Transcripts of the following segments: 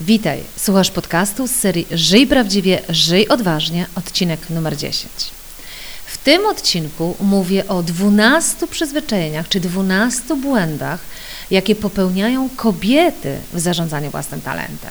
Witaj, słuchasz podcastu z serii Żyj prawdziwie, żyj odważnie, odcinek numer 10. W tym odcinku mówię o 12 przyzwyczajeniach czy 12 błędach, jakie popełniają kobiety w zarządzaniu własnym talentem.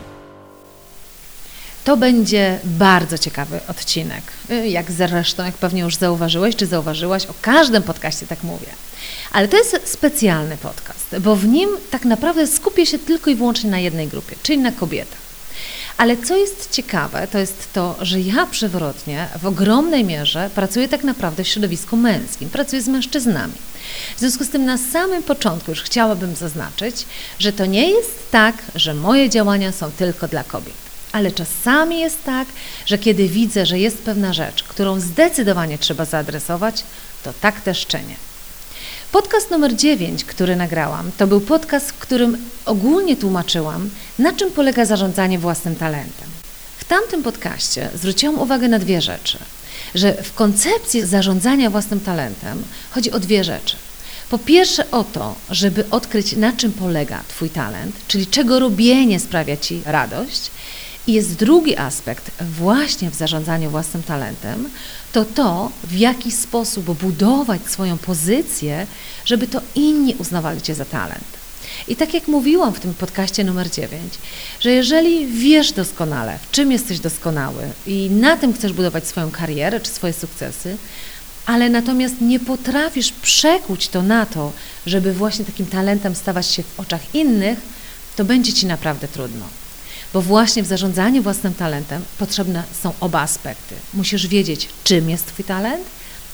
To będzie bardzo ciekawy odcinek. Jak zresztą, jak pewnie już zauważyłeś, czy zauważyłaś, o każdym podcaście tak mówię. Ale to jest specjalny podcast, bo w nim tak naprawdę skupię się tylko i wyłącznie na jednej grupie, czyli na kobietach. Ale co jest ciekawe, to jest to, że ja przewrotnie w ogromnej mierze pracuję tak naprawdę w środowisku męskim, pracuję z mężczyznami. W związku z tym na samym początku już chciałabym zaznaczyć, że to nie jest tak, że moje działania są tylko dla kobiet. Ale czasami jest tak, że kiedy widzę, że jest pewna rzecz, którą zdecydowanie trzeba zaadresować, to tak też czynię. Podcast numer 9, który nagrałam, to był podcast, w którym ogólnie tłumaczyłam, na czym polega zarządzanie własnym talentem. W tamtym podcaście zwróciłam uwagę na dwie rzeczy. Że w koncepcji zarządzania własnym talentem chodzi o dwie rzeczy. Po pierwsze o to, żeby odkryć, na czym polega Twój talent, czyli czego robienie sprawia Ci radość. I jest drugi aspekt właśnie w zarządzaniu własnym talentem, to to, w jaki sposób budować swoją pozycję, żeby to inni uznawali Cię za talent. I tak jak mówiłam w tym podcaście numer 9, że jeżeli wiesz doskonale, w czym jesteś doskonały i na tym chcesz budować swoją karierę czy swoje sukcesy, ale natomiast nie potrafisz przekuć to na to, żeby właśnie takim talentem stawać się w oczach innych, to będzie Ci naprawdę trudno. Bo właśnie w zarządzaniu własnym talentem potrzebne są oba aspekty. Musisz wiedzieć, czym jest Twój talent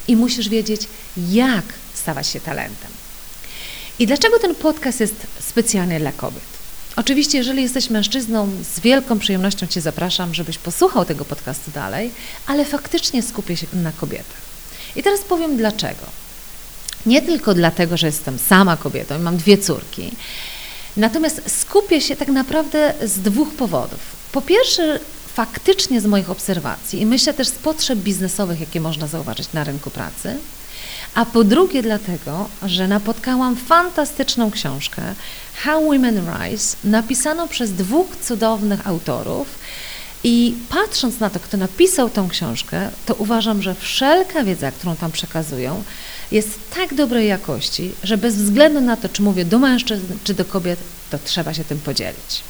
i musisz wiedzieć, jak stawać się talentem. I dlaczego ten podcast jest specjalny dla kobiet? Oczywiście, jeżeli jesteś mężczyzną, z wielką przyjemnością Cię zapraszam, żebyś posłuchał tego podcastu dalej, ale faktycznie skupię się na kobietach. I teraz powiem dlaczego. Nie tylko dlatego, że jestem sama kobietą i mam dwie córki, Natomiast skupię się tak naprawdę z dwóch powodów. Po pierwsze, faktycznie z moich obserwacji i myślę też z potrzeb biznesowych, jakie można zauważyć na rynku pracy. A po drugie, dlatego, że napotkałam fantastyczną książkę How Women Rise, napisaną przez dwóch cudownych autorów. I patrząc na to, kto napisał tą książkę, to uważam, że wszelka wiedza, którą tam przekazują, jest tak dobrej jakości, że bez względu na to, czy mówię do mężczyzn, czy do kobiet, to trzeba się tym podzielić.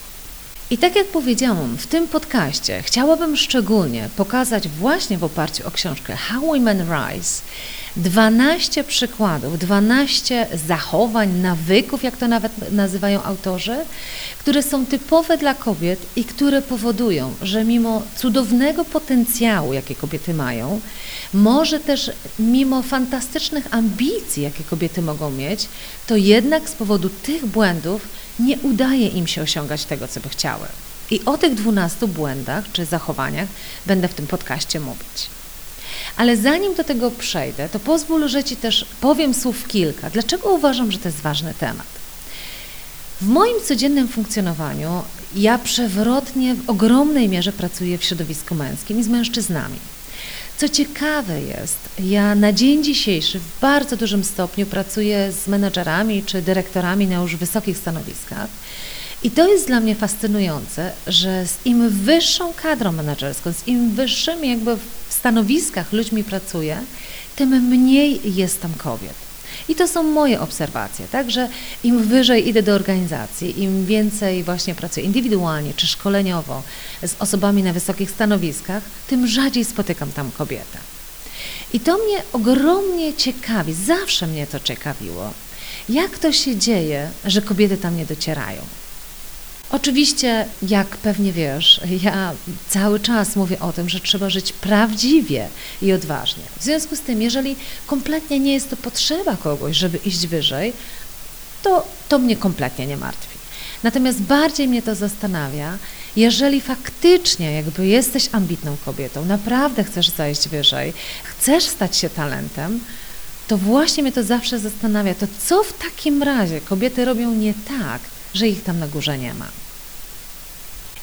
I tak jak powiedziałam, w tym podcaście chciałabym szczególnie pokazać właśnie w oparciu o książkę How Women Rise 12 przykładów, 12 zachowań, nawyków, jak to nawet nazywają autorzy, które są typowe dla kobiet i które powodują, że mimo cudownego potencjału, jakie kobiety mają, może też mimo fantastycznych ambicji, jakie kobiety mogą mieć, to jednak z powodu tych błędów nie udaje im się osiągać tego, co by chciały. I o tych 12 błędach czy zachowaniach będę w tym podcaście mówić. Ale zanim do tego przejdę, to pozwól, że Ci też powiem słów kilka. Dlaczego uważam, że to jest ważny temat? W moim codziennym funkcjonowaniu ja przewrotnie w ogromnej mierze pracuję w środowisku męskim i z mężczyznami. Co ciekawe jest, ja na dzień dzisiejszy w bardzo dużym stopniu pracuję z menedżerami czy dyrektorami na już wysokich stanowiskach. I to jest dla mnie fascynujące, że z im wyższą kadrą menedżerską, z im wyższymi jakby stanowiskach ludźmi pracuję, tym mniej jest tam kobiet. I to są moje obserwacje, także im wyżej idę do organizacji, im więcej właśnie pracuję indywidualnie czy szkoleniowo z osobami na wysokich stanowiskach, tym rzadziej spotykam tam kobietę. I to mnie ogromnie ciekawi, zawsze mnie to ciekawiło. Jak to się dzieje, że kobiety tam nie docierają? Oczywiście, jak pewnie wiesz, ja cały czas mówię o tym, że trzeba żyć prawdziwie i odważnie. W związku z tym, jeżeli kompletnie nie jest to potrzeba kogoś, żeby iść wyżej, to to mnie kompletnie nie martwi. Natomiast bardziej mnie to zastanawia, jeżeli faktycznie jakby jesteś ambitną kobietą, naprawdę chcesz zajść wyżej, chcesz stać się talentem, to właśnie mnie to zawsze zastanawia, to co w takim razie kobiety robią nie tak, że ich tam na górze nie ma.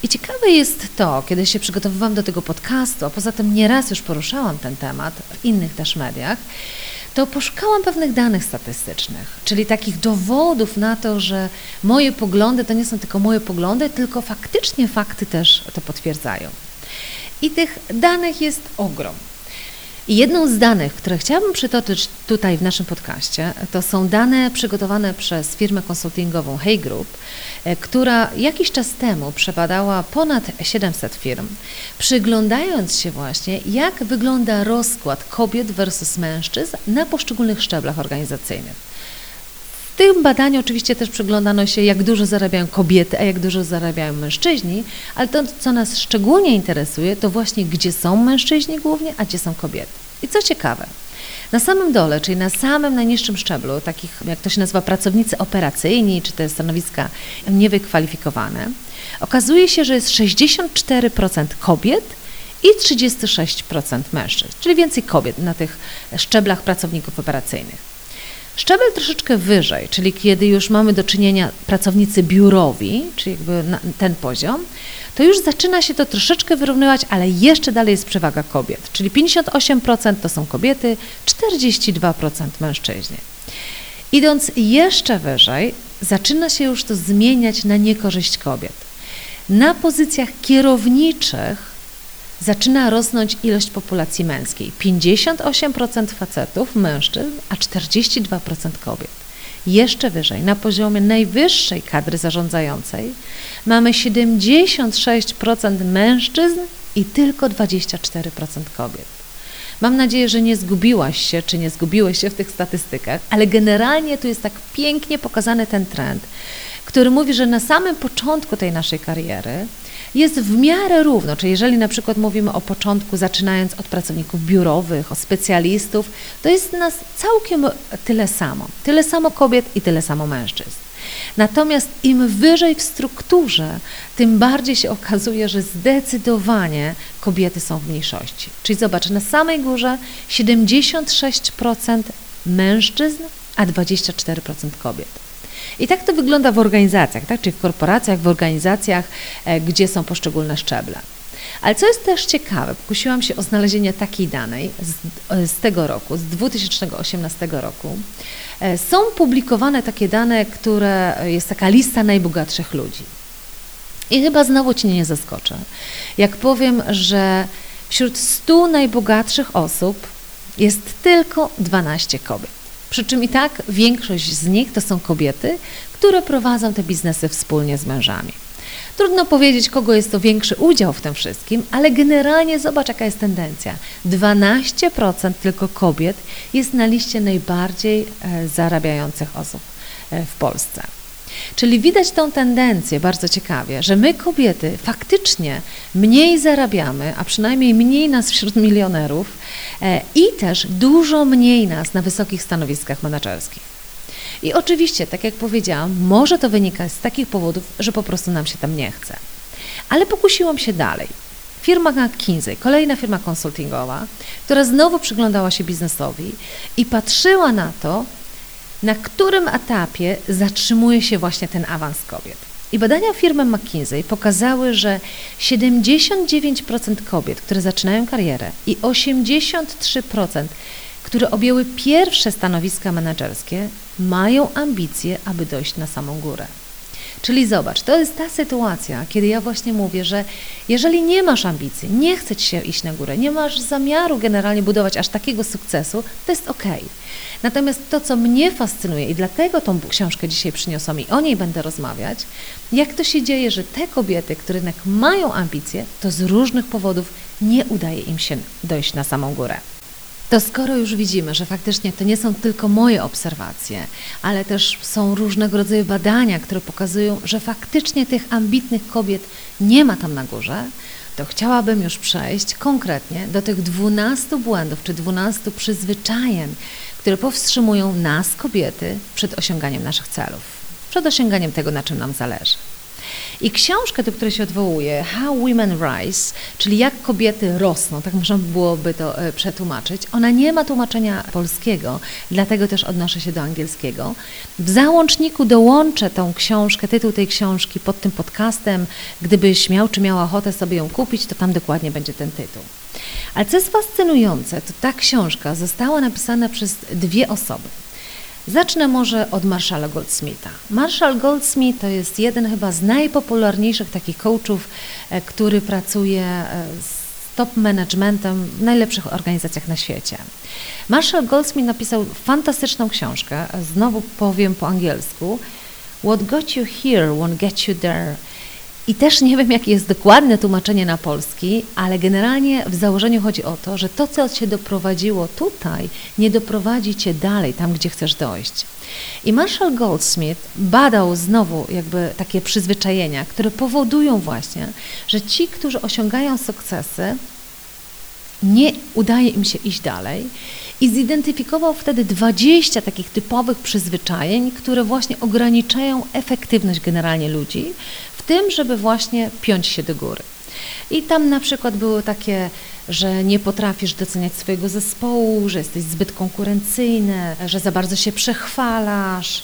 I ciekawe jest to, kiedy się przygotowywałam do tego podcastu, a poza tym nieraz już poruszałam ten temat w innych też mediach, to poszukałam pewnych danych statystycznych, czyli takich dowodów na to, że moje poglądy to nie są tylko moje poglądy, tylko faktycznie fakty też to potwierdzają. I tych danych jest ogrom. I jedną z danych, które chciałabym przytoczyć tutaj w naszym podcaście, to są dane przygotowane przez firmę konsultingową Hey Group, e, która jakiś czas temu przebadała ponad 700 firm, przyglądając się właśnie, jak wygląda rozkład kobiet versus mężczyzn na poszczególnych szczeblach organizacyjnych. W tym badaniu oczywiście też przyglądano się, jak dużo zarabiają kobiety, a jak dużo zarabiają mężczyźni, ale to, co nas szczególnie interesuje, to właśnie gdzie są mężczyźni głównie, a gdzie są kobiety. I co ciekawe, na samym dole, czyli na samym najniższym szczeblu, takich jak to się nazywa pracownicy operacyjni, czy te stanowiska niewykwalifikowane, okazuje się, że jest 64% kobiet i 36% mężczyzn, czyli więcej kobiet na tych szczeblach pracowników operacyjnych. Szczebel troszeczkę wyżej, czyli kiedy już mamy do czynienia pracownicy biurowi, czyli jakby ten poziom, to już zaczyna się to troszeczkę wyrównywać, ale jeszcze dalej jest przewaga kobiet, czyli 58% to są kobiety, 42% mężczyźni. Idąc jeszcze wyżej, zaczyna się już to zmieniać na niekorzyść kobiet. Na pozycjach kierowniczych zaczyna rosnąć ilość populacji męskiej. 58% facetów, mężczyzn, a 42% kobiet. Jeszcze wyżej, na poziomie najwyższej kadry zarządzającej, mamy 76% mężczyzn i tylko 24% kobiet. Mam nadzieję, że nie zgubiłaś się, czy nie zgubiłeś się w tych statystykach, ale generalnie tu jest tak pięknie pokazany ten trend, który mówi, że na samym początku tej naszej kariery jest w miarę równo, czyli jeżeli na przykład mówimy o początku, zaczynając od pracowników biurowych, o specjalistów, to jest nas całkiem tyle samo. Tyle samo kobiet i tyle samo mężczyzn. Natomiast im wyżej w strukturze, tym bardziej się okazuje, że zdecydowanie kobiety są w mniejszości. Czyli zobacz, na samej górze 76% mężczyzn, a 24% kobiet. I tak to wygląda w organizacjach, tak? czyli w korporacjach, w organizacjach, e, gdzie są poszczególne szczeble. Ale co jest też ciekawe, pokusiłam się o znalezienie takiej danej z, e, z, tego roku, z 2018 roku. E, są publikowane takie dane, które jest taka lista najbogatszych ludzi. I chyba znowu Cię nie zaskoczę, jak powiem, że wśród 100 najbogatszych osób jest tylko 12 kobiet. Przy czym i tak większość z nich to są kobiety, które prowadzą te biznesy wspólnie z mężami. Trudno powiedzieć, kogo jest to większy udział w tym wszystkim, ale generalnie zobacz, jaka jest tendencja. 12% tylko kobiet jest na liście najbardziej e, zarabiających osób e, w Polsce. Czyli widać tą tendencję bardzo ciekawie, że my kobiety faktycznie mniej zarabiamy, a przynajmniej mniej nas wśród milionerów e, i też dużo mniej nas na wysokich stanowiskach menedżerskich. I oczywiście, tak jak powiedziałam, może to wynikać z takich powodów, że po prostu nam się tam nie chce. Ale pokusiłam się dalej. Firma McKinsey, kolejna firma konsultingowa, która znowu przyglądała się biznesowi i patrzyła na to, na którym etapie zatrzymuje się właśnie ten awans kobiet. I badania firmy McKinsey pokazały, że 79% kobiet, które zaczynają karierę i 83%, które objęły pierwsze stanowiska menedżerskie, mają ambicje, aby dojść na samą górę. Czyli zobacz, to jest ta sytuacja, kiedy ja właśnie mówię, że jeżeli nie masz ambicji, nie chce ci się iść na górę, nie masz zamiaru generalnie budować aż takiego sukcesu, to jest ok. Natomiast to, co mnie fascynuje i dlatego tą książkę dzisiaj przyniosłam i o niej będę rozmawiać, jak to się dzieje, że te kobiety, które mają ambicje, to z różnych powodów nie udaje im się dojść na samą górę. To skoro już widzimy, że faktycznie to nie są tylko moje obserwacje, ale też są różnego rodzaju badania, które pokazują, że faktycznie tych ambitnych kobiet nie ma tam na górze, to chciałabym już przejść konkretnie do tych 12 błędów czy 12 przyzwyczajeń, które powstrzymują nas, kobiety, przed osiąganiem naszych celów, przed osiąganiem tego, na czym nam zależy. I książkę, do której się odwołuje, How Women Rise, czyli jak kobiety rosną, tak można byłoby to e, przetłumaczyć. Ona nie ma tłumaczenia polskiego, dlatego też odnoszę się do angielskiego. W załączniku dołączę tą książkę, tytuł tej książki pod tym podcastem. Gdybyś miał czy miała ochotę sobie ją kupić, to tam dokładnie będzie ten tytuł. Ale co jest fascynujące, to ta książka została napisana przez dwie osoby. Zacznę może od Marshalla Goldsmitha. Marshall Goldsmith to jest jeden chyba z najpopularniejszych takich coachów, e, który pracuje e, z top managementem w najlepszych organizacjach na świecie. Marshall Goldsmith napisał fantastyczną książkę, znowu powiem po angielsku. What got you here won't get you there. I też nie wiem, jakie jest dokładne tłumaczenie na polski, ale generalnie w założeniu chodzi o to, że to, co cię doprowadziło tutaj, nie doprowadzi cię dalej, tam, gdzie chcesz dojść. I Marshall Goldsmith badał znowu jakby takie przyzwyczajenia, które powodują właśnie, że ci, którzy osiągają sukcesy, nie udaje im się iść dalej i zidentyfikował wtedy 20 takich typowych przyzwyczajeń, które właśnie ograniczają efektywność generalnie ludzi w tym, żeby właśnie piąć się do góry. I tam na przykład były takie, że nie potrafisz doceniać swojego zespołu, że jesteś zbyt konkurencyjny, że za bardzo się przechwalasz,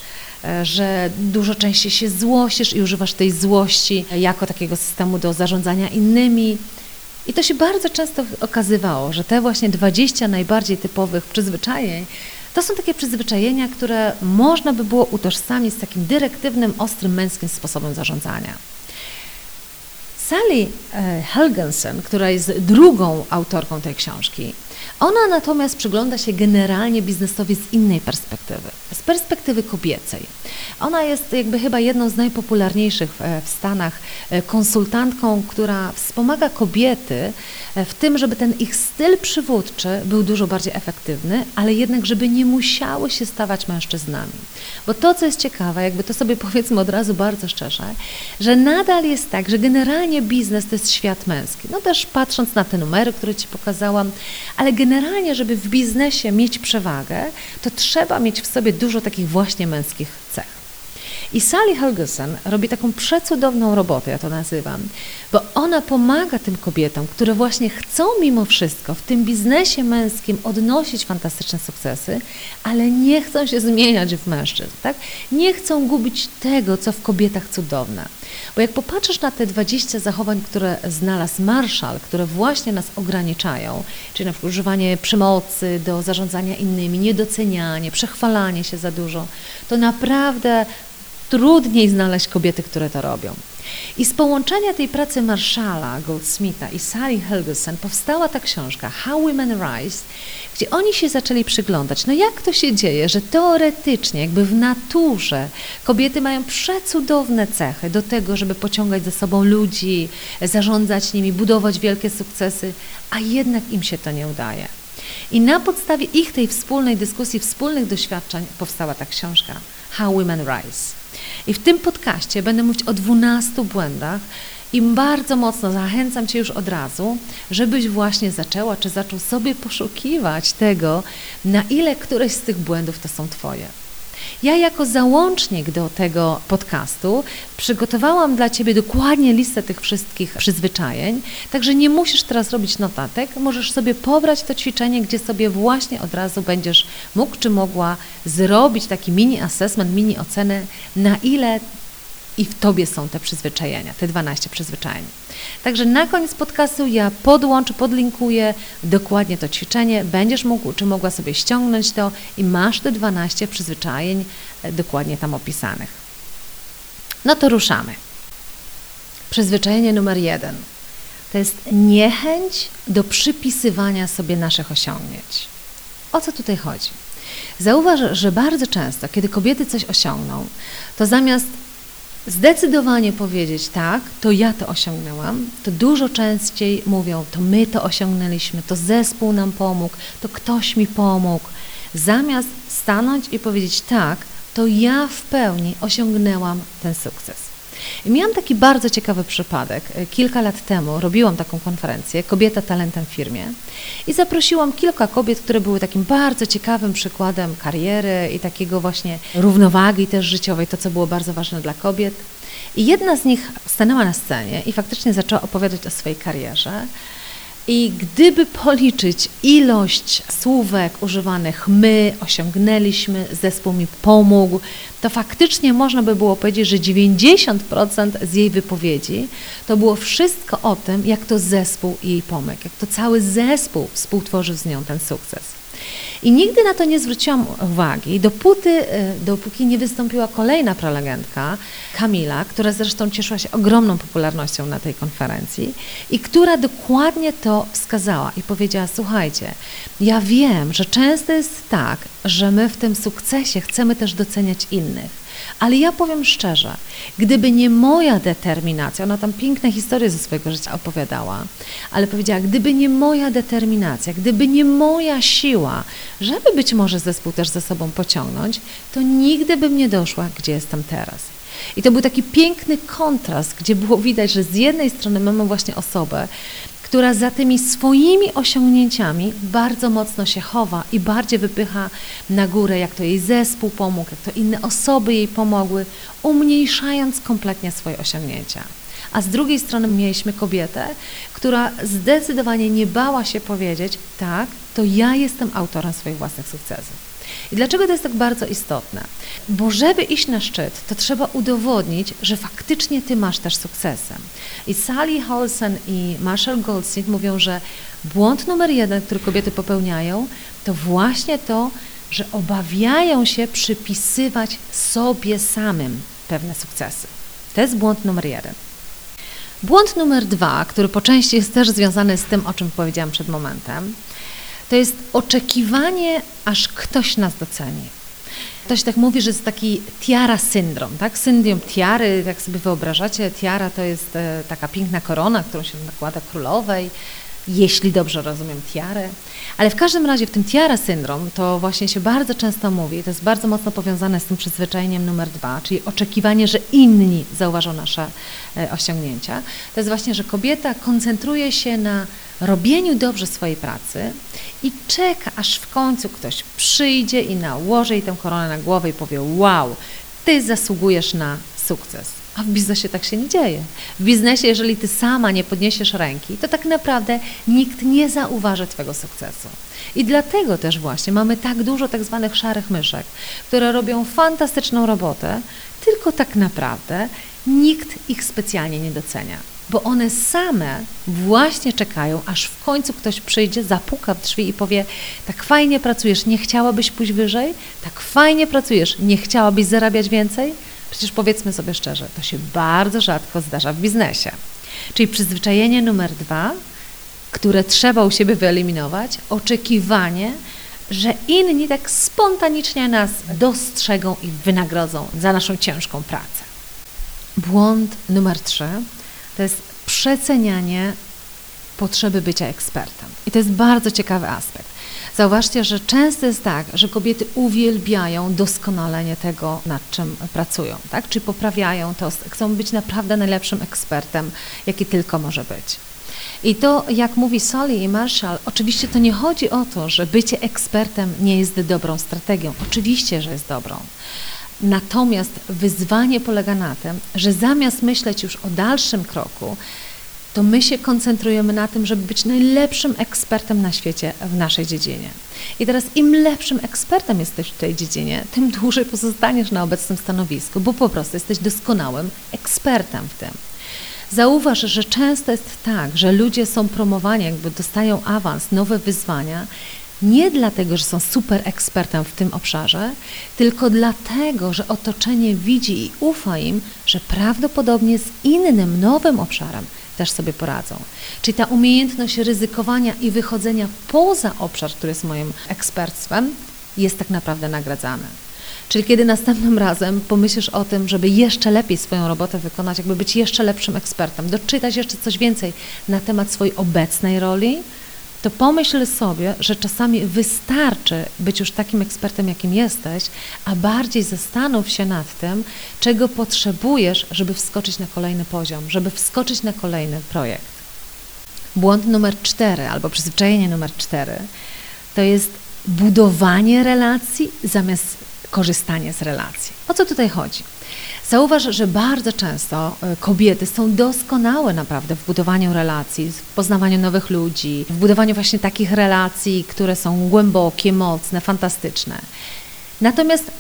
że dużo częściej się złościsz i używasz tej złości jako takiego systemu do zarządzania innymi. I to się bardzo często okazywało, że te właśnie 20 najbardziej typowych przyzwyczajeń to są takie przyzwyczajenia, które można by było utożsamić z takim dyrektywnym, ostrym męskim sposobem zarządzania. Sally e, Helgensen, która jest drugą autorką tej książki, ona natomiast przygląda się generalnie biznesowi z innej perspektywy, z perspektywy kobiecej. Ona jest jakby chyba jedną z najpopularniejszych w Stanach e, konsultantką, która wspomaga kobiety e, w tym, żeby ten ich styl przywódczy był dużo bardziej efektywny, ale jednak, żeby nie musiały się stawać mężczyznami. Bo to, co jest ciekawe, jakby to sobie powiedzmy od razu bardzo szczerze, że nadal jest tak, że generalnie biznes to jest świat męski. No też patrząc na te numery, które Ci pokazałam, ale generalnie, żeby w biznesie mieć przewagę, to trzeba mieć w sobie dużo takich właśnie męskich cech. I Sally Helgesen robi taką przecudowną robotę, ja to nazywam, bo ona pomaga tym kobietom, które właśnie chcą mimo wszystko w tym biznesie męskim odnosić fantastyczne sukcesy, ale nie chcą się zmieniać w mężczyzn, tak? Nie chcą gubić tego, co w kobietach cudowne. Bo jak popatrzysz na te 20 zachowań, które znalazł Marshall, które właśnie nas ograniczają, czyli na przykład używanie przemocy do zarządzania innymi, niedocenianie, przechwalanie się za dużo, to naprawdę trudniej znaleźć kobiety, które to robią. I z połączenia tej pracy Marszala Goldsmitha i Sally Helgeson powstała ta książka How Women Rise, gdzie oni się zaczęli przyglądać, no jak to się dzieje, że teoretycznie, jakby w naturze kobiety mają przecudowne cechy do tego, żeby pociągać ze sobą ludzi, zarządzać nimi, budować wielkie sukcesy, a jednak im się to nie udaje. I na podstawie ich tej wspólnej dyskusji, wspólnych doświadczeń powstała ta książka How Women Rise. I w tym podcaście będę mówić o 12 błędach i bardzo mocno zachęcam Cię już od razu, żebyś właśnie zaczęła czy zaczął sobie poszukiwać tego, na ile któreś z tych błędów to są Twoje. Ja jako załącznik do tego podcastu przygotowałam dla Ciebie dokładnie listę tych wszystkich przyzwyczajeń, także nie musisz teraz robić notatek, możesz sobie pobrać to ćwiczenie, gdzie sobie właśnie od razu będziesz mógł czy mogła zrobić taki mini assessment, mini ocenę, na ile i w Tobie są te przyzwyczajenia, te 12 przyzwyczajeń. Także na koniec podcastu ja podłączę, podlinkuję dokładnie to ćwiczenie, będziesz mógł czy mogła sobie ściągnąć to i masz te 12 przyzwyczajeń e, dokładnie tam opisanych. No to ruszamy. Przyzwyczajenie numer jeden to jest niechęć do przypisywania sobie naszych osiągnięć. O co tutaj chodzi? Zauważ, że bardzo często, kiedy kobiety coś osiągną, to zamiast zdecydowanie powiedzieć tak, to ja to osiągnęłam, to dużo częściej mówią, to my to osiągnęliśmy, to zespół nam pomógł, to ktoś mi pomógł, zamiast stanąć i powiedzieć tak, to ja w pełni osiągnęłam ten sukces. I miałam taki bardzo ciekawy przypadek. Kilka lat temu robiłam taką konferencję Kobieta talentem w firmie i zaprosiłam kilka kobiet, które były takim bardzo ciekawym przykładem kariery i takiego właśnie równowagi też życiowej, to co było bardzo ważne dla kobiet. I jedna z nich stanęła na scenie i faktycznie zaczęła opowiadać o swojej karierze. I gdyby policzyć ilość słówek używanych my osiągnęliśmy, zespół mi pomógł, to faktycznie można by było powiedzieć, że 90% z jej wypowiedzi to było wszystko o tym, jak to zespół jej pomógł, jak to cały zespół współtworzył z nią ten sukces. I nigdy na to nie zwróciłam uwagi, dopóty, e, dopóki nie wystąpiła kolejna prelegentka, Kamila, która zresztą cieszyła się ogromną popularnością na tej konferencji i która dokładnie to wskazała i powiedziała: Słuchajcie, ja wiem, że często jest tak, że my w tym sukcesie chcemy też doceniać innych. Ale ja powiem szczerze, gdyby nie moja determinacja, ona tam piękne historie ze swojego życia opowiadała, ale powiedziała, gdyby nie moja determinacja, gdyby nie moja siła, żeby być może zespół też ze sobą pociągnąć, to nigdy bym nie doszła, gdzie jestem teraz. I to był taki piękny kontrast, gdzie było widać, że z jednej strony mamy właśnie osobę, która za tymi swoimi osiągnięciami bardzo mocno się chowa i bardziej wypycha na górę, jak to jej zespół pomógł, jak to inne osoby jej pomogły, umniejszając kompletnie swoje osiągnięcia. A z drugiej strony mieliśmy kobietę, która zdecydowanie nie bała się powiedzieć: tak, to ja jestem autorem swoich własnych sukcesów. I dlaczego to jest tak bardzo istotne? Bo żeby iść na szczyt, to trzeba udowodnić, że faktycznie ty masz też sukcesem. I Sally Holson i Marshall Goldsmith mówią, że błąd numer jeden, który kobiety popełniają, to właśnie to, że obawiają się przypisywać sobie samym pewne sukcesy. To jest błąd numer jeden. Błąd numer dwa, który po części jest też związany z tym, o czym powiedziałam przed momentem, to jest oczekiwanie, aż ktoś nas doceni. Ktoś tak mówi, że jest taki tiara syndrom, tak? Syndrom tiary, jak sobie wyobrażacie, tiara to jest e, taka piękna korona, którą się nakłada królowej, jeśli dobrze rozumiem tiarę. Ale w każdym razie w tym tiara syndrom to właśnie się bardzo często mówi, to jest bardzo mocno powiązane z tym przyzwyczajeniem numer dwa, czyli oczekiwanie, że inni zauważą nasze e, osiągnięcia. To jest właśnie, że kobieta koncentruje się na robieniu dobrze swojej pracy i czeka, aż w końcu ktoś przyjdzie i nałoży jej tę koronę na głowę i powie wow, ty zasługujesz na sukces. A w biznesie tak się nie dzieje. W biznesie, jeżeli ty sama nie podniesiesz ręki, to tak naprawdę nikt nie zauważy twojego sukcesu. I dlatego też właśnie mamy tak dużo tak zwanych szarych myszek, które robią fantastyczną robotę, tylko tak naprawdę nikt ich specjalnie nie docenia. Bo one same właśnie czekają, aż w końcu ktoś przyjdzie, zapuka w drzwi i powie: Tak fajnie pracujesz, nie chciałabyś pójść wyżej? Tak fajnie pracujesz, nie chciałabyś zarabiać więcej? Przecież powiedzmy sobie szczerze, to się bardzo rzadko zdarza w biznesie. Czyli przyzwyczajenie numer dwa, które trzeba u siebie wyeliminować, oczekiwanie, że inni tak spontanicznie nas dostrzegą i wynagrodzą za naszą ciężką pracę. Błąd numer trzy to jest przecenianie potrzeby bycia ekspertem. I to jest bardzo ciekawy aspekt. Zauważcie, że często jest tak, że kobiety uwielbiają doskonalenie tego, nad czym pracują, tak? Czy poprawiają to, chcą być naprawdę najlepszym ekspertem, jaki tylko może być. I to, jak mówi Soli i Marshall, oczywiście to nie chodzi o to, że bycie ekspertem nie jest dobrą strategią. Oczywiście, że jest dobrą. Natomiast wyzwanie polega na tym, że zamiast myśleć już o dalszym kroku, to my się koncentrujemy na tym, żeby być najlepszym ekspertem na świecie w naszej dziedzinie. I teraz im lepszym ekspertem jesteś w tej dziedzinie, tym dłużej pozostaniesz na obecnym stanowisku, bo po prostu jesteś doskonałym ekspertem w tym. Zauważ, że często jest tak, że ludzie są promowani, jakby dostają awans, nowe wyzwania, nie dlatego, że są super ekspertem w tym obszarze, tylko dlatego, że otoczenie widzi i ufa im, że prawdopodobnie z innym, nowym obszarem też sobie poradzą. Czyli ta umiejętność ryzykowania i wychodzenia poza obszar, który jest moim ekspertstwem, jest tak naprawdę nagradzana. Czyli kiedy następnym razem pomyślisz o tym, żeby jeszcze lepiej swoją robotę wykonać, jakby być jeszcze lepszym ekspertem, doczytać jeszcze coś więcej na temat swojej obecnej roli, to pomyśl sobie, że czasami wystarczy być już takim ekspertem, jakim jesteś, a bardziej zastanów się nad tym, czego potrzebujesz, żeby wskoczyć na kolejny poziom, żeby wskoczyć na kolejny projekt. Błąd numer cztery albo przyzwyczajenie numer cztery to jest budowanie relacji zamiast korzystanie z relacji. O co tutaj chodzi? Zauważ, że bardzo często e, kobiety są doskonałe naprawdę w budowaniu relacji, w poznawaniu nowych ludzi, w budowaniu właśnie takich relacji, które są głębokie, mocne, fantastyczne. Natomiast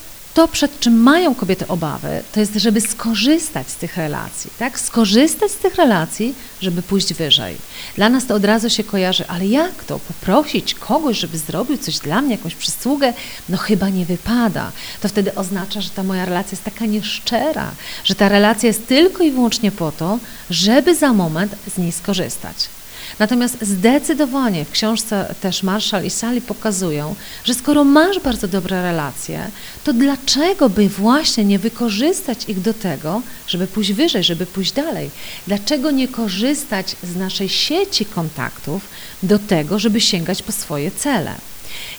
to, przed czym mają kobiety obawy, to jest, żeby skorzystać z tych relacji, tak? Skorzystać z tych relacji, żeby pójść wyżej. Dla nas to od razu się kojarzy, ale jak to? Poprosić kogoś, żeby zrobił coś dla mnie, jakąś przysługę? No chyba nie wypada. To wtedy oznacza, że ta moja relacja jest taka nieszczera, że ta relacja jest tylko i wyłącznie po to, żeby za moment z niej skorzystać. Natomiast zdecydowanie w książce też Marshall i Sally pokazują, że skoro masz bardzo dobre relacje, to dlaczego by właśnie nie wykorzystać ich do tego, żeby pójść wyżej, żeby pójść dalej? Dlaczego nie korzystać z naszej sieci kontaktów do tego, żeby sięgać po swoje cele?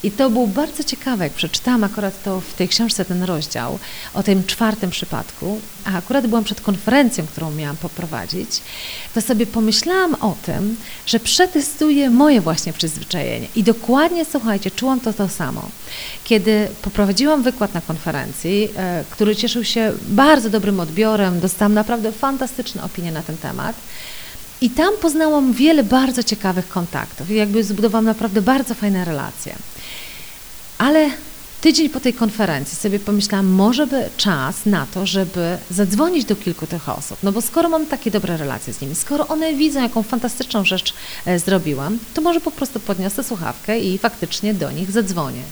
I to było bardzo ciekawe, jak przeczytałam akurat to w tej książce ten rozdział o tym czwartym przypadku, a akurat byłam przed konferencją, którą miałam poprowadzić, to sobie pomyślałam o tym, że przetestuję moje właśnie przyzwyczajenie. I dokładnie, słuchajcie, czułam to to samo. Kiedy poprowadziłam wykład na konferencji, e, który cieszył się bardzo dobrym odbiorem, dostałam naprawdę fantastyczne opinie na ten temat, i tam poznałam wiele bardzo ciekawych kontaktów i jakby zbudowałam naprawdę bardzo fajne relacje. Ale tydzień po tej konferencji sobie pomyślałam, może by czas na to, żeby zadzwonić do kilku tych osób. No bo skoro mam takie dobre relacje z nimi, skoro one widzą, jaką fantastyczną rzecz e, zrobiłam, to może po prostu podniosę słuchawkę i faktycznie do nich zadzwonię.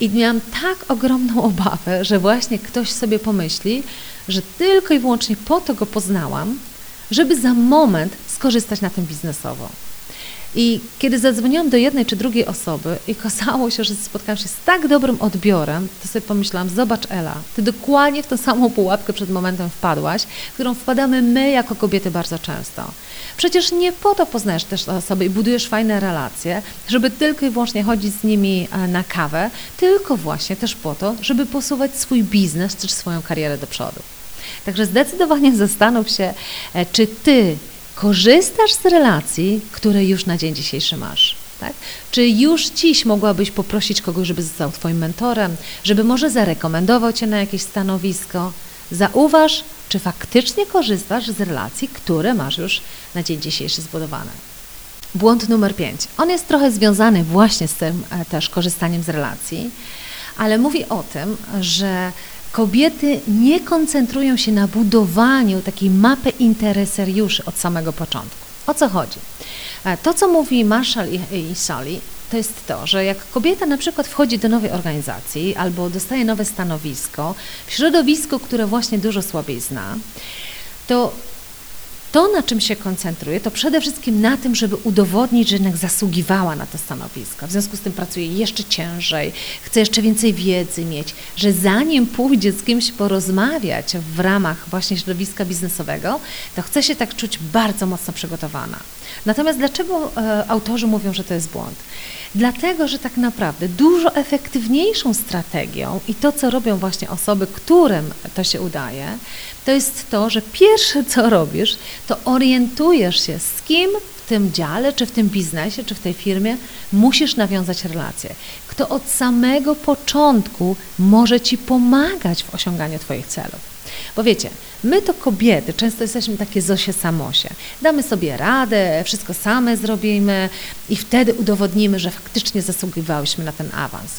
I miałam tak ogromną obawę, że właśnie ktoś sobie pomyśli, że tylko i wyłącznie po to go poznałam, żeby za moment skorzystać na tym biznesowo. I kiedy zadzwoniłam do jednej czy drugiej osoby i okazało się, że spotkałam się z tak dobrym odbiorem, to sobie pomyślałam, zobacz Ela, ty dokładnie w tę samą pułapkę przed momentem wpadłaś, którą wpadamy my jako kobiety bardzo często. Przecież nie po to poznajesz też te osoby i budujesz fajne relacje, żeby tylko i wyłącznie chodzić z nimi e, na kawę, tylko właśnie też po to, żeby posuwać swój biznes czy swoją karierę do przodu. Także zdecydowanie zastanów się, e, czy ty korzystasz z relacji, które już na dzień dzisiejszy masz. Tak? Czy już dziś mogłabyś poprosić kogoś, żeby został Twoim mentorem, żeby może zarekomendował Cię na jakieś stanowisko? Zauważ, czy faktycznie korzystasz z relacji, które masz już na dzień dzisiejszy zbudowane. Błąd numer pięć. On jest trochę związany właśnie z tym e, też korzystaniem z relacji, ale mówi o tym, że kobiety nie koncentrują się na budowaniu takiej mapy interesariuszy od samego początku. O co chodzi? E, to, co mówi Marshall i, i Sally, to jest to, że jak kobieta na przykład wchodzi do nowej organizacji albo dostaje nowe stanowisko w środowisku, które właśnie dużo słabiej zna, to to, na czym się koncentruje, to przede wszystkim na tym, żeby udowodnić, że jednak zasługiwała na to stanowisko. W związku z tym pracuje jeszcze ciężej, chce jeszcze więcej wiedzy mieć, że zanim pójdzie z kimś porozmawiać w ramach właśnie środowiska biznesowego, to chce się tak czuć bardzo mocno przygotowana. Natomiast dlaczego e, autorzy mówią, że to jest błąd? Dlatego, że tak naprawdę dużo efektywniejszą strategią i to, co robią właśnie osoby, którym to się udaje, to jest to, że pierwsze, co robisz, to orientujesz się, z kim w tym dziale, czy w tym biznesie, czy w tej firmie musisz nawiązać relacje. Kto od samego początku może Ci pomagać w osiąganiu Twoich celów. Bo wiecie, my to kobiety często jesteśmy takie zosie samosie. Damy sobie radę, wszystko same zrobimy i wtedy udowodnimy, że faktycznie zasługiwałyśmy na ten awans.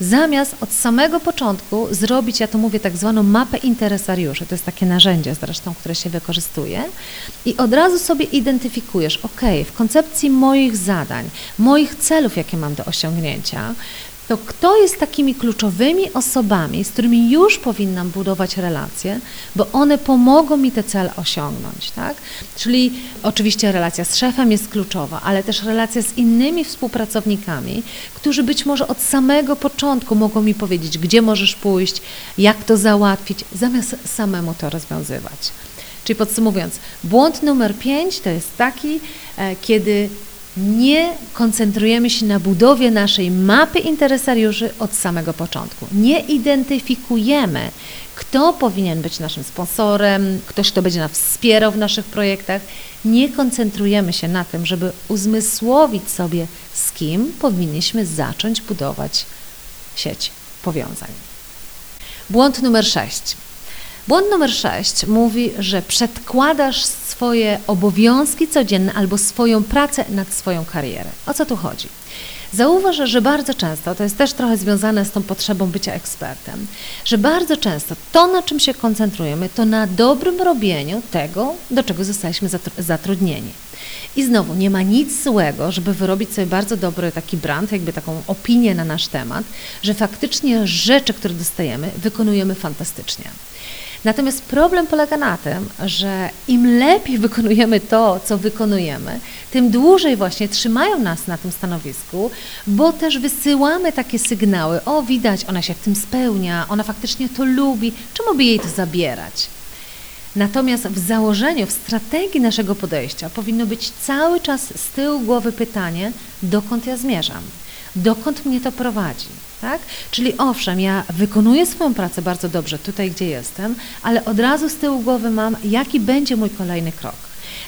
Zamiast od samego początku zrobić, ja to mówię, tak zwaną mapę interesariuszy, to jest takie narzędzie zresztą, które się wykorzystuje, i od razu sobie identyfikujesz, ok, w koncepcji moich zadań, moich celów, jakie mam do osiągnięcia, to kto jest takimi kluczowymi osobami, z którymi już powinnam budować relacje, bo one pomogą mi te cel osiągnąć, tak? Czyli oczywiście relacja z szefem jest kluczowa, ale też relacja z innymi współpracownikami, którzy być może od samego początku mogą mi powiedzieć, gdzie możesz pójść, jak to załatwić, zamiast samemu to rozwiązywać. Czyli podsumowując, błąd numer pięć to jest taki, e, kiedy nie koncentrujemy się na budowie naszej mapy interesariuszy od samego początku. Nie identyfikujemy, kto powinien być naszym sponsorem, ktoś, kto będzie nas wspierał w naszych projektach. Nie koncentrujemy się na tym, żeby uzmysłowić sobie, z kim powinniśmy zacząć budować sieć powiązań. Błąd numer sześć. Błąd numer sześć mówi, że przedkładasz swoje obowiązki codzienne albo swoją pracę nad swoją karierę. O co tu chodzi? Zauważ, że bardzo często, to jest też trochę związane z tą potrzebą bycia ekspertem, że bardzo często to, na czym się koncentrujemy, to na dobrym robieniu tego, do czego zostaliśmy zatrudnieni. I znowu, nie ma nic złego, żeby wyrobić sobie bardzo dobry taki brand, jakby taką opinię na nasz temat, że faktycznie rzeczy, które dostajemy, wykonujemy fantastycznie. Natomiast problem polega na tym, że im lepiej wykonujemy to, co wykonujemy, tym dłużej właśnie trzymają nas na tym stanowisku, bo też wysyłamy takie sygnały: o, widać, ona się w tym spełnia, ona faktycznie to lubi, czemu by jej to zabierać? Natomiast w założeniu, w strategii naszego podejścia powinno być cały czas z tyłu głowy pytanie, dokąd ja zmierzam, dokąd mnie to prowadzi. Tak? Czyli owszem, ja wykonuję swoją pracę bardzo dobrze tutaj, gdzie jestem, ale od razu z tyłu głowy mam, jaki będzie mój kolejny krok.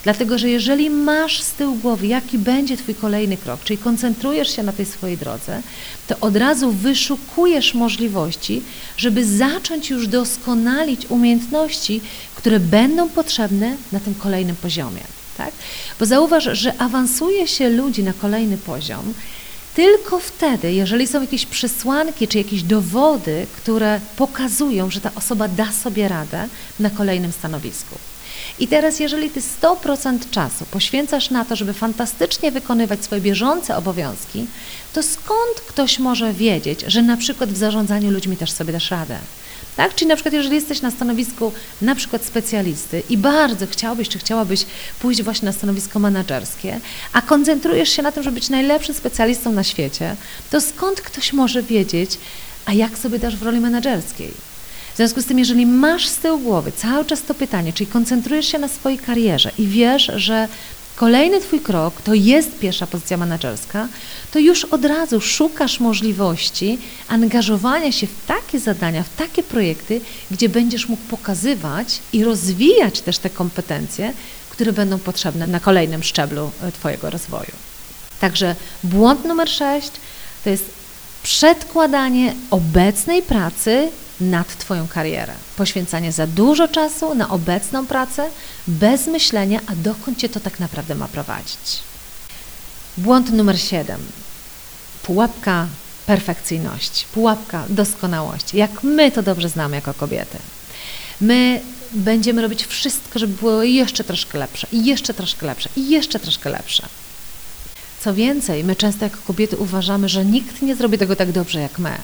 Dlatego, że jeżeli masz z tyłu głowy, jaki będzie Twój kolejny krok, czyli koncentrujesz się na tej swojej drodze, to od razu wyszukujesz możliwości, żeby zacząć już doskonalić umiejętności, które będą potrzebne na tym kolejnym poziomie. Tak? Bo zauważ, że awansuje się ludzi na kolejny poziom, tylko wtedy, jeżeli są jakieś przesłanki czy jakieś dowody, które pokazują, że ta osoba da sobie radę na kolejnym stanowisku. I teraz, jeżeli ty 100% czasu poświęcasz na to, żeby fantastycznie wykonywać swoje bieżące obowiązki, to skąd ktoś może wiedzieć, że na przykład w zarządzaniu ludźmi też sobie dasz radę? Tak? Czyli na przykład, jeżeli jesteś na stanowisku na przykład specjalisty i bardzo chciałbyś, czy chciałabyś pójść właśnie na stanowisko menedżerskie, a koncentrujesz się na tym, żeby być najlepszym specjalistą na świecie, to skąd ktoś może wiedzieć, a jak sobie dasz w roli menedżerskiej? W związku z tym, jeżeli masz z tyłu głowy cały czas to pytanie, czyli koncentrujesz się na swojej karierze i wiesz, że Kolejny Twój krok to jest pierwsza pozycja menedżerska, to już od razu szukasz możliwości angażowania się w takie zadania, w takie projekty, gdzie będziesz mógł pokazywać i rozwijać też te kompetencje, które będą potrzebne na kolejnym szczeblu e, Twojego rozwoju. Także błąd numer sześć to jest przedkładanie obecnej pracy nad Twoją karierę. Poświęcanie za dużo czasu na obecną pracę, bez myślenia, a dokąd Cię to tak naprawdę ma prowadzić. Błąd numer 7. Pułapka perfekcyjności, pułapka doskonałości. Jak my to dobrze znamy jako kobiety. My będziemy robić wszystko, żeby było jeszcze troszkę lepsze, i jeszcze troszkę lepsze, i jeszcze troszkę lepsze. Co więcej, my często jako kobiety uważamy, że nikt nie zrobi tego tak dobrze jak my.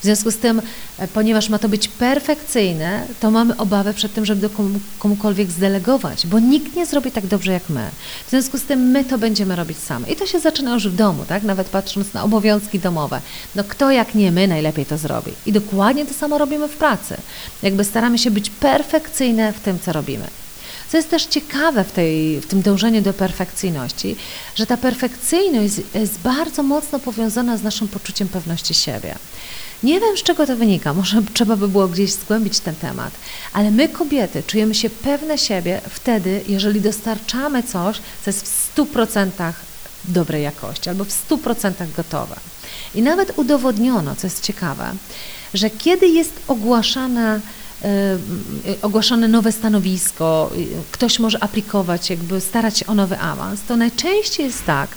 W związku z tym, e, ponieważ ma to być perfekcyjne, to mamy obawę przed tym, żeby do komu, komukolwiek zdelegować, bo nikt nie zrobi tak dobrze jak my. W związku z tym my to będziemy robić same. I to się zaczyna już w domu, tak? Nawet patrząc na obowiązki domowe. No kto jak nie my najlepiej to zrobi. I dokładnie to samo robimy w pracy. Jakby staramy się być perfekcyjne w tym, co robimy. Co jest też ciekawe w, tej, w tym dążeniu do perfekcyjności, że ta perfekcyjność jest bardzo mocno powiązana z naszym poczuciem pewności siebie. Nie wiem, z czego to wynika, może trzeba by było gdzieś zgłębić ten temat, ale my, kobiety, czujemy się pewne siebie wtedy, jeżeli dostarczamy coś, co jest w 100% dobrej jakości albo w 100% gotowe. I nawet udowodniono, co jest ciekawe, że kiedy jest ogłaszana Y, ogłoszone nowe stanowisko, y, ktoś może aplikować, jakby starać się o nowy awans, to najczęściej jest tak,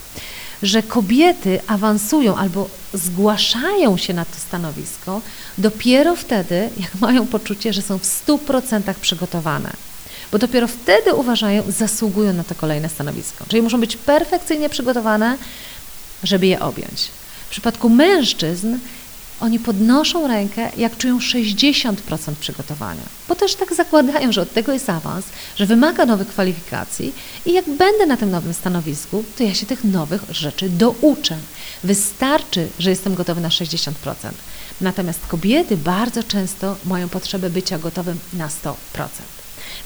że kobiety awansują albo zgłaszają się na to stanowisko dopiero wtedy, jak mają poczucie, że są w 100% przygotowane. Bo dopiero wtedy uważają, zasługują na to kolejne stanowisko. Czyli muszą być perfekcyjnie przygotowane, żeby je objąć. przypadku mężczyzn oni podnoszą rękę, jak czują 60% przygotowania, bo też tak zakładają, że od tego jest awans, że wymaga nowych kwalifikacji i jak będę na tym nowym stanowisku, to ja się tych nowych rzeczy douczę. Wystarczy, że jestem gotowy na 60%. Natomiast kobiety bardzo często mają potrzebę bycia gotowym na 100%.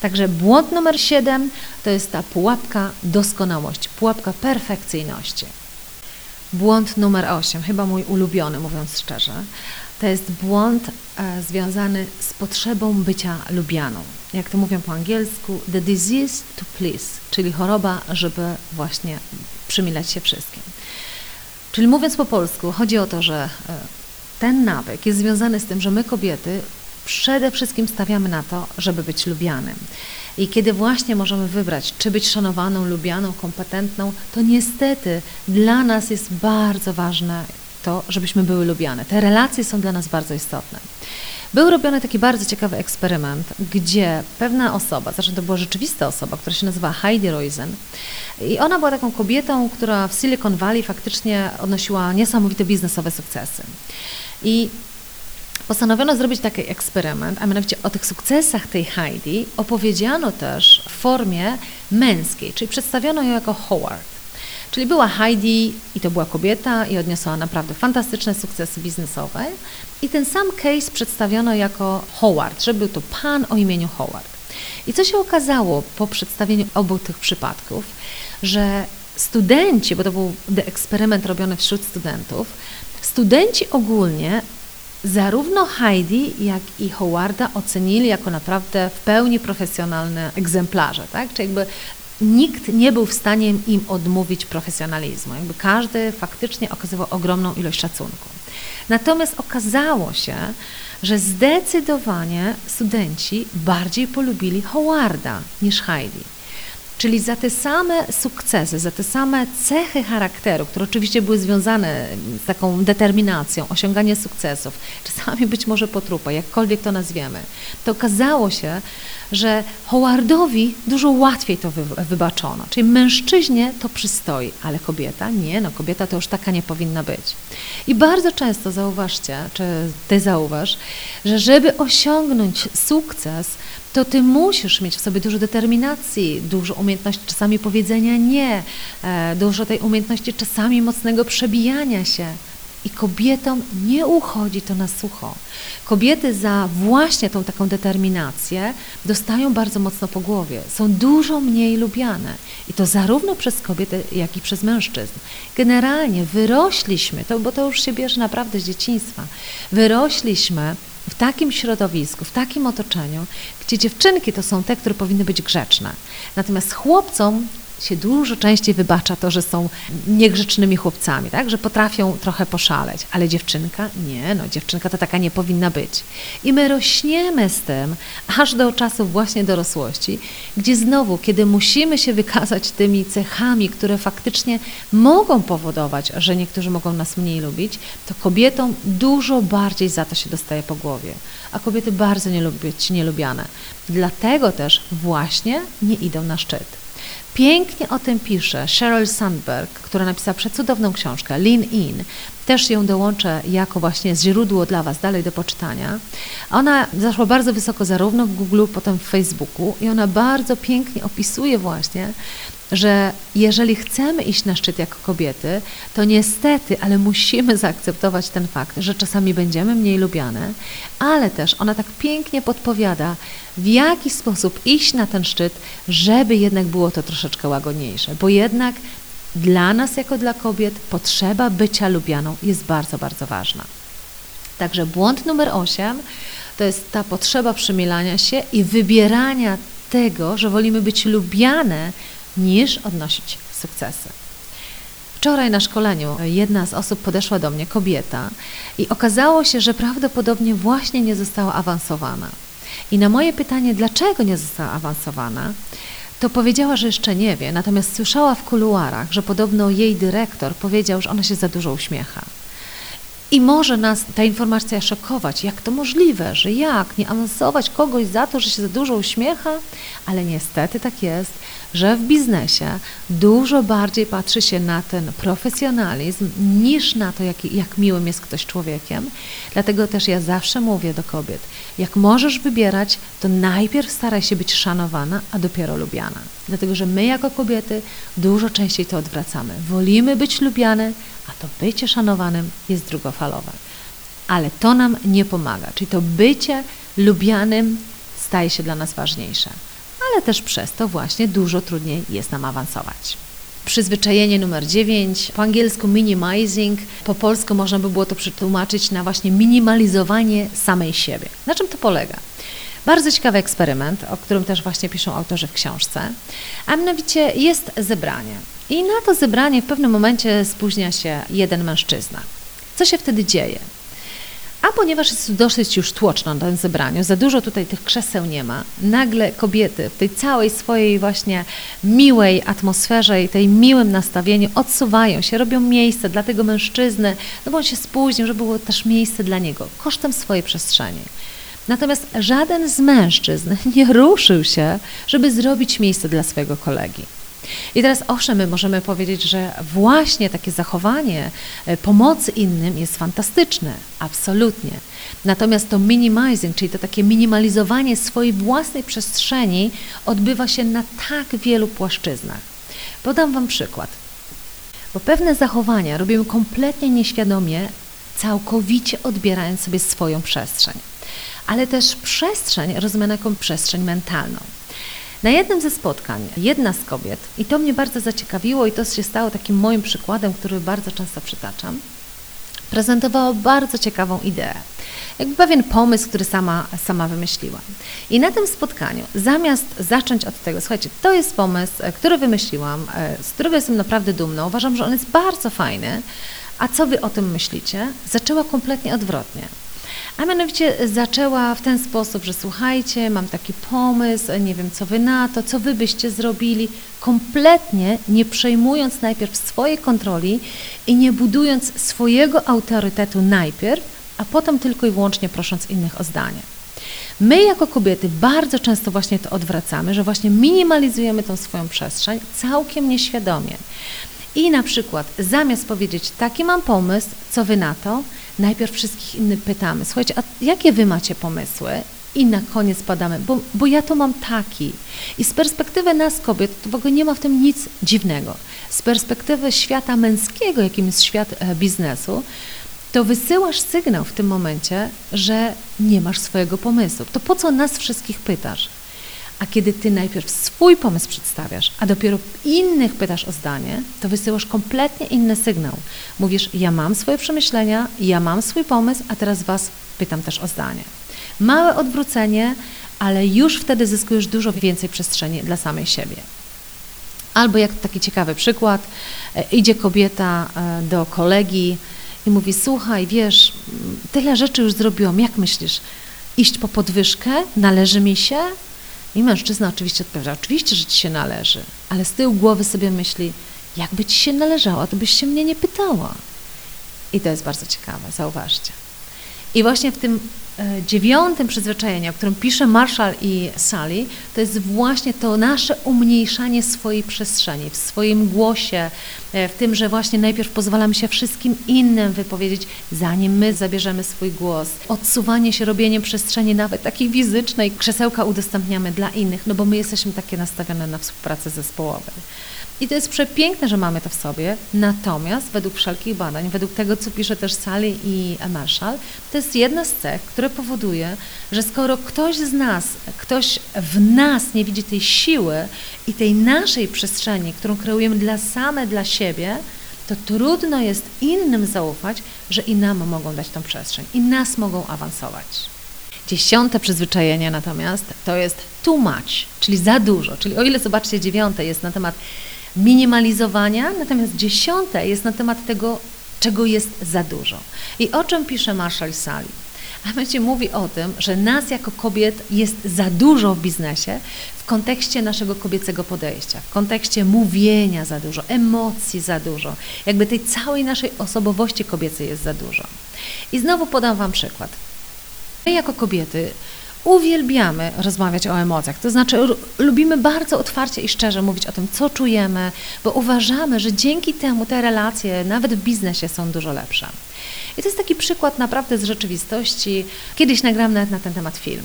Także błąd numer 7 to jest ta pułapka doskonałości, pułapka perfekcyjności. Błąd numer 8, chyba mój ulubiony, mówiąc szczerze, to jest błąd e, związany z potrzebą bycia lubianą. Jak to mówią po angielsku, the disease to please, czyli choroba, żeby właśnie przymilać się wszystkim. Czyli mówiąc po polsku, chodzi o to, że e, ten nawyk jest związany z tym, że my kobiety przede wszystkim stawiamy na to, żeby być lubianym. I kiedy właśnie możemy wybrać, czy być szanowaną, lubianą, kompetentną, to niestety dla nas jest bardzo ważne to, żebyśmy były lubiane. Te relacje są dla nas bardzo istotne. Był robiony taki bardzo ciekawy eksperyment, gdzie pewna osoba, zresztą to była rzeczywista osoba, która się nazywa Heidi Roizen, i ona była taką kobietą, która w Silicon Valley faktycznie odnosiła niesamowite biznesowe sukcesy. I postanowiono zrobić taki eksperyment, a mianowicie o tych sukcesach tej Heidi opowiedziano też w formie męskiej, czyli przedstawiono ją jako Howard. Czyli była Heidi i to była kobieta i odniosła naprawdę fantastyczne sukcesy biznesowe. I ten sam case przedstawiono jako Howard, że był to pan o imieniu Howard. I co się okazało po przedstawieniu obu tych przypadków, że studenci, bo to był eksperyment robiony wśród studentów, studenci ogólnie zarówno Heidi, jak i Howarda ocenili jako naprawdę w pełni profesjonalne egzemplarze, tak? Czyli jakby nikt nie był w stanie im odmówić profesjonalizmu. Jakby każdy faktycznie okazywał ogromną ilość szacunku. Natomiast okazało się, że zdecydowanie studenci bardziej polubili Howarda niż Heidi. Czyli za te same sukcesy, za te same cechy charakteru, które oczywiście były związane z taką determinacją, osiąganie sukcesów, czasami być może potrupa, jakkolwiek to nazwiemy, to okazało się, że Howardowi dużo łatwiej to wybaczono. Czyli mężczyźnie to przystoi, ale kobieta nie, no kobieta to już taka nie powinna być. I bardzo często zauważcie, czy ty zauważ, że żeby osiągnąć sukces, to ty musisz mieć w sobie dużo determinacji, dużo umiejętności czasami powiedzenia nie, e, dużo tej umiejętności czasami mocnego przebijania się. I kobietom nie uchodzi to na sucho. Kobiety za właśnie tą taką determinację dostają bardzo mocno po głowie, są dużo mniej lubiane. I to zarówno przez kobiety, jak i przez mężczyzn. Generalnie wyrośliśmy, to, bo to już się bierze naprawdę z dzieciństwa, wyrośliśmy w takim środowisku, w takim otoczeniu, gdzie dziewczynki to są te, które powinny być grzeczne. Natomiast chłopcom się dużo częściej wybacza to, że są niegrzecznymi chłopcami, tak? że potrafią trochę poszaleć, ale dziewczynka nie, no dziewczynka to taka nie powinna być. I my rośniemy z tym aż do czasu właśnie dorosłości, gdzie znowu, kiedy musimy się wykazać tymi cechami, które faktycznie mogą powodować, że niektórzy mogą nas mniej lubić, to kobietom dużo bardziej za to się dostaje po głowie. A kobiety bardzo nie lubią być nielubiane. Dlatego też właśnie nie idą na szczyt. Pięknie o tym pisze Sheryl Sandberg, która napisała przecudowną książkę Lean In. Też ją dołączę jako właśnie źródło dla Was dalej do poczytania. Ona zaszła bardzo wysoko zarówno w Google, potem w Facebooku i ona bardzo pięknie opisuje właśnie że jeżeli chcemy iść na szczyt jako kobiety, to niestety, ale musimy zaakceptować ten fakt, że czasami będziemy mniej lubiane, ale też ona tak pięknie podpowiada, w jaki sposób iść na ten szczyt, żeby jednak było to troszeczkę łagodniejsze, bo jednak dla nas, jako dla kobiet, potrzeba bycia lubianą jest bardzo, bardzo ważna. Także błąd numer 8 to jest ta potrzeba przymilania się i wybierania tego, że wolimy być lubiane niż odnosić sukcesy. Wczoraj na szkoleniu jedna z osób podeszła do mnie, kobieta, i okazało się, że prawdopodobnie właśnie nie została awansowana. I na moje pytanie, dlaczego nie została awansowana, to powiedziała, że jeszcze nie wie, natomiast słyszała w kuluarach, że podobno jej dyrektor powiedział, że ona się za dużo uśmiecha. I może nas ta informacja szokować, jak to możliwe, że jak? Nie awansować kogoś za to, że się za dużo uśmiecha, ale niestety tak jest, że w biznesie dużo bardziej patrzy się na ten profesjonalizm niż na to, jak, jak miłym jest ktoś człowiekiem. Dlatego też ja zawsze mówię do kobiet, jak możesz wybierać, to najpierw staraj się być szanowana, a dopiero lubiana. Dlatego, że my jako kobiety dużo częściej to odwracamy. Wolimy być lubiane, a to bycie szanowanym jest drugofalowe. Ale to nam nie pomaga, czyli to bycie lubianym staje się dla nas ważniejsze. Ale też przez to właśnie dużo trudniej jest nam awansować. Przyzwyczajenie numer 9, po angielsku minimizing, po polsku można by było to przetłumaczyć na właśnie minimalizowanie samej siebie. Na czym to polega? Bardzo ciekawy eksperyment, o którym też właśnie piszą autorzy w książce, a mianowicie jest zebranie. I na to zebranie w pewnym momencie spóźnia się jeden mężczyzna. Co się wtedy dzieje? A ponieważ jest dosyć już tłoczno na tym zebraniu, za dużo tutaj tych krzeseł nie ma, nagle kobiety w tej całej swojej właśnie miłej atmosferze i tej miłym nastawieniu odsuwają się, robią miejsce dla tego mężczyzny, no bo on się spóźnił, żeby było też miejsce dla niego, kosztem swojej przestrzeni. Natomiast żaden z mężczyzn nie ruszył się, żeby zrobić miejsce dla swojego kolegi. I teraz owszem, my możemy powiedzieć, że właśnie takie zachowanie e, pomocy innym jest fantastyczne, absolutnie. Natomiast to minimizing, czyli to takie minimalizowanie swojej własnej przestrzeni odbywa się na tak wielu płaszczyznach. Podam Wam przykład. Bo pewne zachowania robimy kompletnie nieświadomie, całkowicie odbierając sobie swoją przestrzeń. Ale też przestrzeń rozumiana jako przestrzeń mentalną. Na jednym ze spotkań jedna z kobiet, i to mnie bardzo zaciekawiło, i to się stało takim moim przykładem, który bardzo często przytaczam, prezentowała bardzo ciekawą ideę. Jakby pewien pomysł, który sama, sama wymyśliła. I na tym spotkaniu, zamiast zacząć od tego, słuchajcie, to jest pomysł, e, który wymyśliłam, e, z którego jestem naprawdę dumna, uważam, że on jest bardzo fajny, a co wy o tym myślicie? Zaczęła kompletnie odwrotnie. A mianowicie zaczęła w ten sposób, że słuchajcie, mam taki pomysł, nie wiem co wy na to, co wy byście zrobili, kompletnie nie przejmując najpierw swojej kontroli i nie budując swojego autorytetu najpierw, a potem tylko i wyłącznie prosząc innych o zdanie. My jako kobiety bardzo często właśnie to odwracamy, że właśnie minimalizujemy tą swoją przestrzeń całkiem nieświadomie. I na przykład zamiast powiedzieć, taki mam pomysł, co wy na to, najpierw wszystkich innych pytamy, słuchajcie, a jakie wy macie pomysły? I na koniec padamy, bo, bo ja to mam taki. I z perspektywy nas kobiet, to w ogóle nie ma w tym nic dziwnego. Z perspektywy świata męskiego, jakim jest świat e, biznesu, to wysyłasz sygnał w tym momencie, że nie masz swojego pomysłu. To po co nas wszystkich pytasz? A kiedy ty najpierw swój pomysł przedstawiasz, a dopiero innych pytasz o zdanie, to wysyłasz kompletnie inny sygnał. Mówisz, ja mam swoje przemyślenia, ja mam swój pomysł, a teraz was pytam też o zdanie. Małe odwrócenie, ale już wtedy zyskujesz dużo więcej przestrzeni dla samej siebie. Albo jak taki ciekawy przykład, e, idzie kobieta e, do kolegi i mówi: Słuchaj, wiesz, tyle rzeczy już zrobiłam, jak myślisz? Iść po podwyżkę? Należy mi się? I mężczyzna oczywiście odpowiada, oczywiście, że ci się należy, ale z tyłu głowy sobie myśli, jakby ci się należała, to byś się mnie nie pytała. I to jest bardzo ciekawe, zauważcie. I właśnie w tym dziewiątym przyzwyczajeniu, o którym pisze Marshall i Sally, to jest właśnie to nasze umniejszanie swojej przestrzeni, w swoim głosie, e, w tym, że właśnie najpierw pozwalamy się wszystkim innym wypowiedzieć, zanim my zabierzemy swój głos. Odsuwanie się, robienie przestrzeni nawet takiej fizycznej, krzesełka udostępniamy dla innych, no bo my jesteśmy takie nastawione na współpracę zespołową. I to jest przepiękne, że mamy to w sobie, natomiast według wszelkich badań, według tego, co pisze też Sally i Marshall, to jest jedna z cech, które powoduje, że skoro ktoś z nas, ktoś w nas nie widzi tej siły i tej naszej przestrzeni, którą kreujemy dla same, dla siebie, to trudno jest innym zaufać, że i nam mogą dać tą przestrzeń, i nas mogą awansować. Dziesiąte przyzwyczajenie natomiast to jest too much, czyli za dużo. Czyli o ile zobaczcie, dziewiąte jest na temat minimalizowania, natomiast dziesiąte jest na temat tego, czego jest za dużo. I o czym pisze Marshall Sally? A będzie mówi o tym, że nas jako kobiet jest za dużo w biznesie w kontekście naszego kobiecego podejścia, w kontekście mówienia za dużo, emocji za dużo, jakby tej całej naszej osobowości kobiecej jest za dużo. I znowu podam Wam przykład. My jako kobiety uwielbiamy rozmawiać o emocjach. To znaczy, lubimy bardzo otwarcie i szczerze mówić o tym, co czujemy, bo uważamy, że dzięki temu te relacje, nawet w biznesie, są dużo lepsze. I to jest taki przykład naprawdę z rzeczywistości. Kiedyś nagram nawet na ten temat film.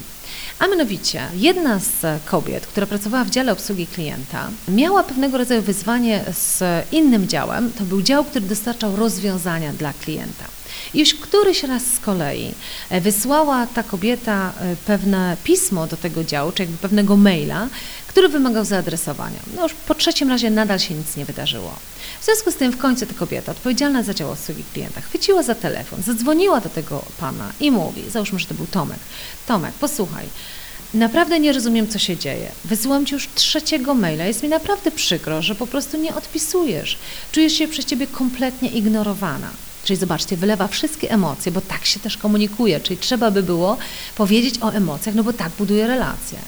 A mianowicie, jedna z kobiet, która pracowała w dziale obsługi klienta, miała pewnego rodzaju wyzwanie z innym działem. To był dział, który dostarczał rozwiązania dla klienta. Już któryś raz z kolei e, wysłała ta kobieta e, pewne pismo do tego działu, czy jakby pewnego maila, który wymagał zaadresowania. No już po trzecim razie nadal się nic nie wydarzyło. W związku z tym w końcu ta kobieta, odpowiedzialna za dział obsługi klienta, chwyciła za telefon, zadzwoniła do tego pana i mówi, załóżmy, że to był Tomek, Tomek, posłuchaj, Naprawdę nie rozumiem, co się dzieje. Wysyłam ci już trzeciego maila. Jest mi naprawdę przykro, że po prostu nie odpisujesz. Czujesz się przez ciebie kompletnie ignorowana. Czyli zobaczcie, wylewa wszystkie emocje, bo tak się też komunikuje, czyli trzeba by było powiedzieć o emocjach, no bo tak buduje relacje.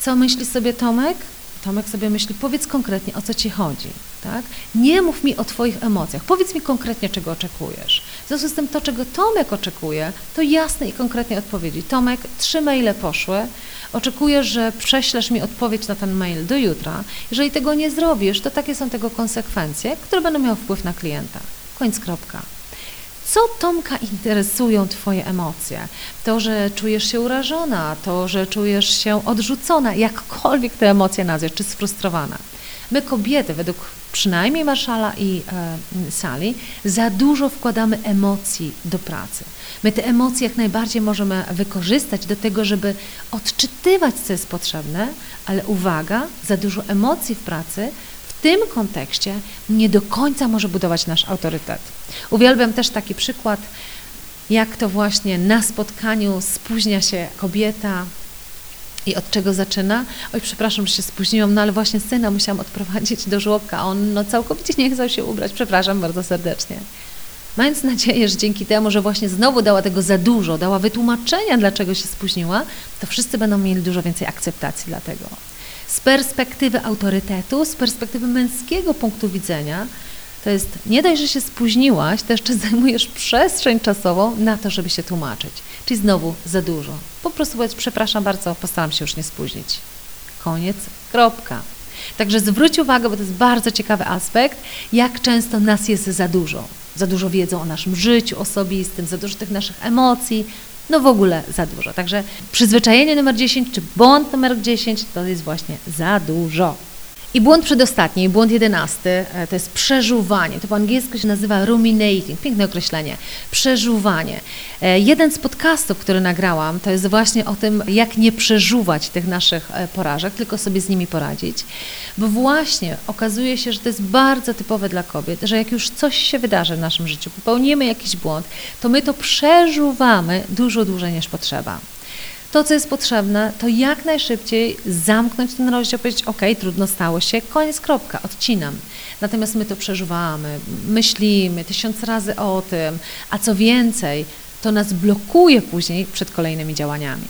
Co myśli sobie Tomek? Tomek sobie myśli, powiedz konkretnie, o co ci chodzi, tak? Nie mów mi o twoich emocjach, powiedz mi konkretnie, czego oczekujesz. W związku z tym to, czego Tomek oczekuje, to jasne i konkretnie odpowiedzi. Tomek, trzy maile poszły, oczekuję, że prześlesz mi odpowiedź na ten mail do jutra. Jeżeli tego nie zrobisz, to takie są tego konsekwencje, które będą miały wpływ na klienta. Koniec, kropka. Co Tomka interesują Twoje emocje? To, że czujesz się urażona, to, że czujesz się odrzucona, jakkolwiek te emocje nazwiesz, czy sfrustrowana. My kobiety, według przynajmniej Marszala i e, Sali, za dużo wkładamy emocji do pracy. My te emocje jak najbardziej możemy wykorzystać do tego, żeby odczytywać, co jest potrzebne, ale uwaga, za dużo emocji w pracy w tym kontekście nie do końca może budować nasz autorytet. Uwielbiam też taki przykład, jak to właśnie na spotkaniu spóźnia się kobieta i od czego zaczyna? Oj, przepraszam, że się spóźniłam, no ale właśnie syna musiałam odprowadzić do żłobka, on no, całkowicie nie chciał się ubrać. Przepraszam bardzo serdecznie. Mając nadzieję, że dzięki temu, że właśnie znowu dała tego za dużo, dała wytłumaczenia, dlaczego się spóźniła, to wszyscy będą mieli dużo więcej akceptacji dla tego z perspektywy autorytetu, z perspektywy męskiego punktu widzenia, to jest nie dość, że się spóźniłaś, to jeszcze zajmujesz przestrzeń czasową na to, żeby się tłumaczyć. Czyli znowu za dużo. Po prostu powiedz, przepraszam bardzo, postaram się już nie spóźnić. Koniec, kropka. Także zwróć uwagę, bo to jest bardzo ciekawy aspekt, jak często nas jest za dużo. Za dużo wiedzą o naszym życiu osobistym, za dużo tych naszych emocji, no w ogóle za dużo. Także przyzwyczajenie numer 10 czy błąd numer 10 to jest właśnie za dużo. I błąd przedostatni, błąd jedenasty, e, to jest przeżuwanie. To po angielsku się nazywa ruminating, piękne określenie. Przeżuwanie. E, jeden z podcastów, który nagrałam, to jest właśnie o tym, jak nie przeżuwać tych naszych e, porażek, tylko sobie z nimi poradzić. Bo właśnie okazuje się, że to jest bardzo typowe dla kobiet, że jak już coś się wydarzy w naszym życiu, popełnimy jakiś błąd, to my to przeżuwamy dużo dłużej niż potrzeba to, co jest potrzebne, to jak najszybciej zamknąć ten rozdział, powiedzieć, ok, trudno stało się, koniec, kropka, odcinam. Natomiast my to przeżuwamy, myślimy tysiąc razy o tym, a co więcej, to nas blokuje później przed kolejnymi działaniami.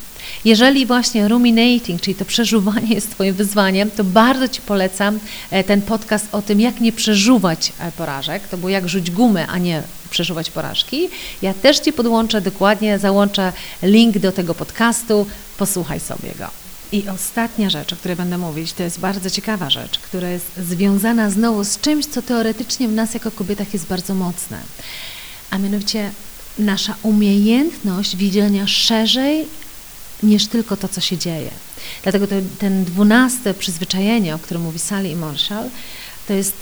Jeżeli właśnie ruminating, czyli to przeżuwanie jest Twoim wyzwaniem, to bardzo Ci polecam e, ten podcast o tym, jak nie przeżuwać e, porażek. To było jak rzuć gumę, a nie przeżuwać porażki. Ja też Ci podłączę dokładnie, załączę link do tego podcastu, posłuchaj sobie go. I ostatnia rzecz, o której będę mówić, to jest bardzo ciekawa rzecz, która jest związana znowu z czymś, co teoretycznie w nas jako kobietach jest bardzo mocne. A mianowicie nasza umiejętność widzenia szerzej niż tylko to, co się dzieje. Dlatego to, ten dwunaste przyzwyczajenie, o którym mówi Sally i Marshall, to jest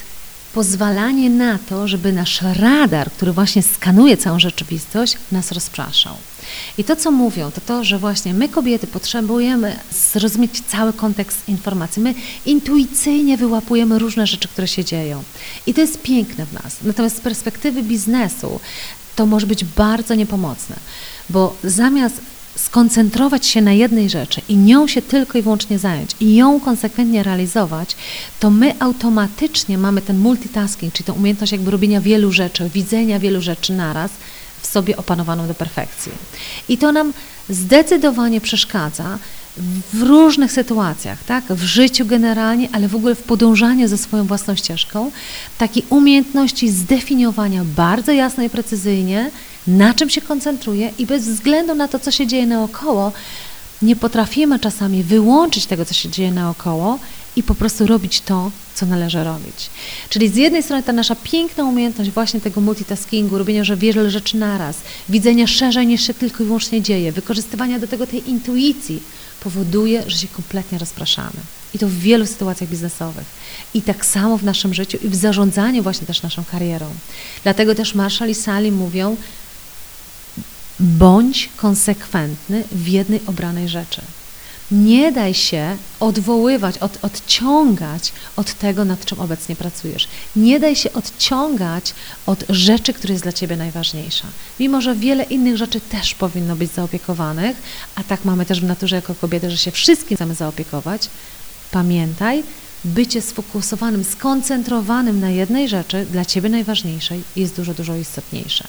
pozwalanie na to, żeby nasz radar, który właśnie skanuje całą rzeczywistość, nas rozpraszał. I to, co mówią, to to, że właśnie my, kobiety, potrzebujemy zrozumieć cały kontekst informacji. My intuicyjnie wyłapujemy różne rzeczy, które się dzieją. I to jest piękne w nas. Natomiast z perspektywy biznesu to może być bardzo niepomocne, bo zamiast skoncentrować się na jednej rzeczy i nią się tylko i wyłącznie zająć i ją konsekwentnie realizować, to my automatycznie mamy ten multitasking, czyli tę umiejętność jakby robienia wielu rzeczy, widzenia wielu rzeczy naraz sobie opanowaną do perfekcji. I to nam zdecydowanie przeszkadza w różnych sytuacjach, tak? w życiu generalnie, ale w ogóle w podążaniu ze swoją własną ścieżką, takiej umiejętności zdefiniowania bardzo jasno i precyzyjnie, na czym się koncentruję i bez względu na to, co się dzieje naokoło, nie potrafimy czasami wyłączyć tego, co się dzieje naokoło i po prostu robić to, co należy robić. Czyli z jednej strony ta nasza piękna umiejętność właśnie tego multitaskingu, robienia że wiele rzeczy naraz, widzenia szerzej niż się tylko i wyłącznie dzieje, wykorzystywania do tego tej intuicji powoduje, że się kompletnie rozpraszamy. I to w wielu sytuacjach biznesowych. I tak samo w naszym życiu i w zarządzaniu właśnie też naszą karierą. Dlatego też Marshall i Sally mówią, bądź konsekwentny w jednej obranej rzeczy. Nie daj się odwoływać, od, odciągać od tego, nad czym obecnie pracujesz. Nie daj się odciągać od rzeczy, która jest dla ciebie najważniejsza. Mimo, że wiele innych rzeczy też powinno być zaopiekowanych, a tak mamy też w naturze jako kobiety, że się wszystkim chcemy zaopiekować, pamiętaj, bycie sfokusowanym, skoncentrowanym na jednej rzeczy, dla ciebie najważniejszej, jest dużo, dużo istotniejsze.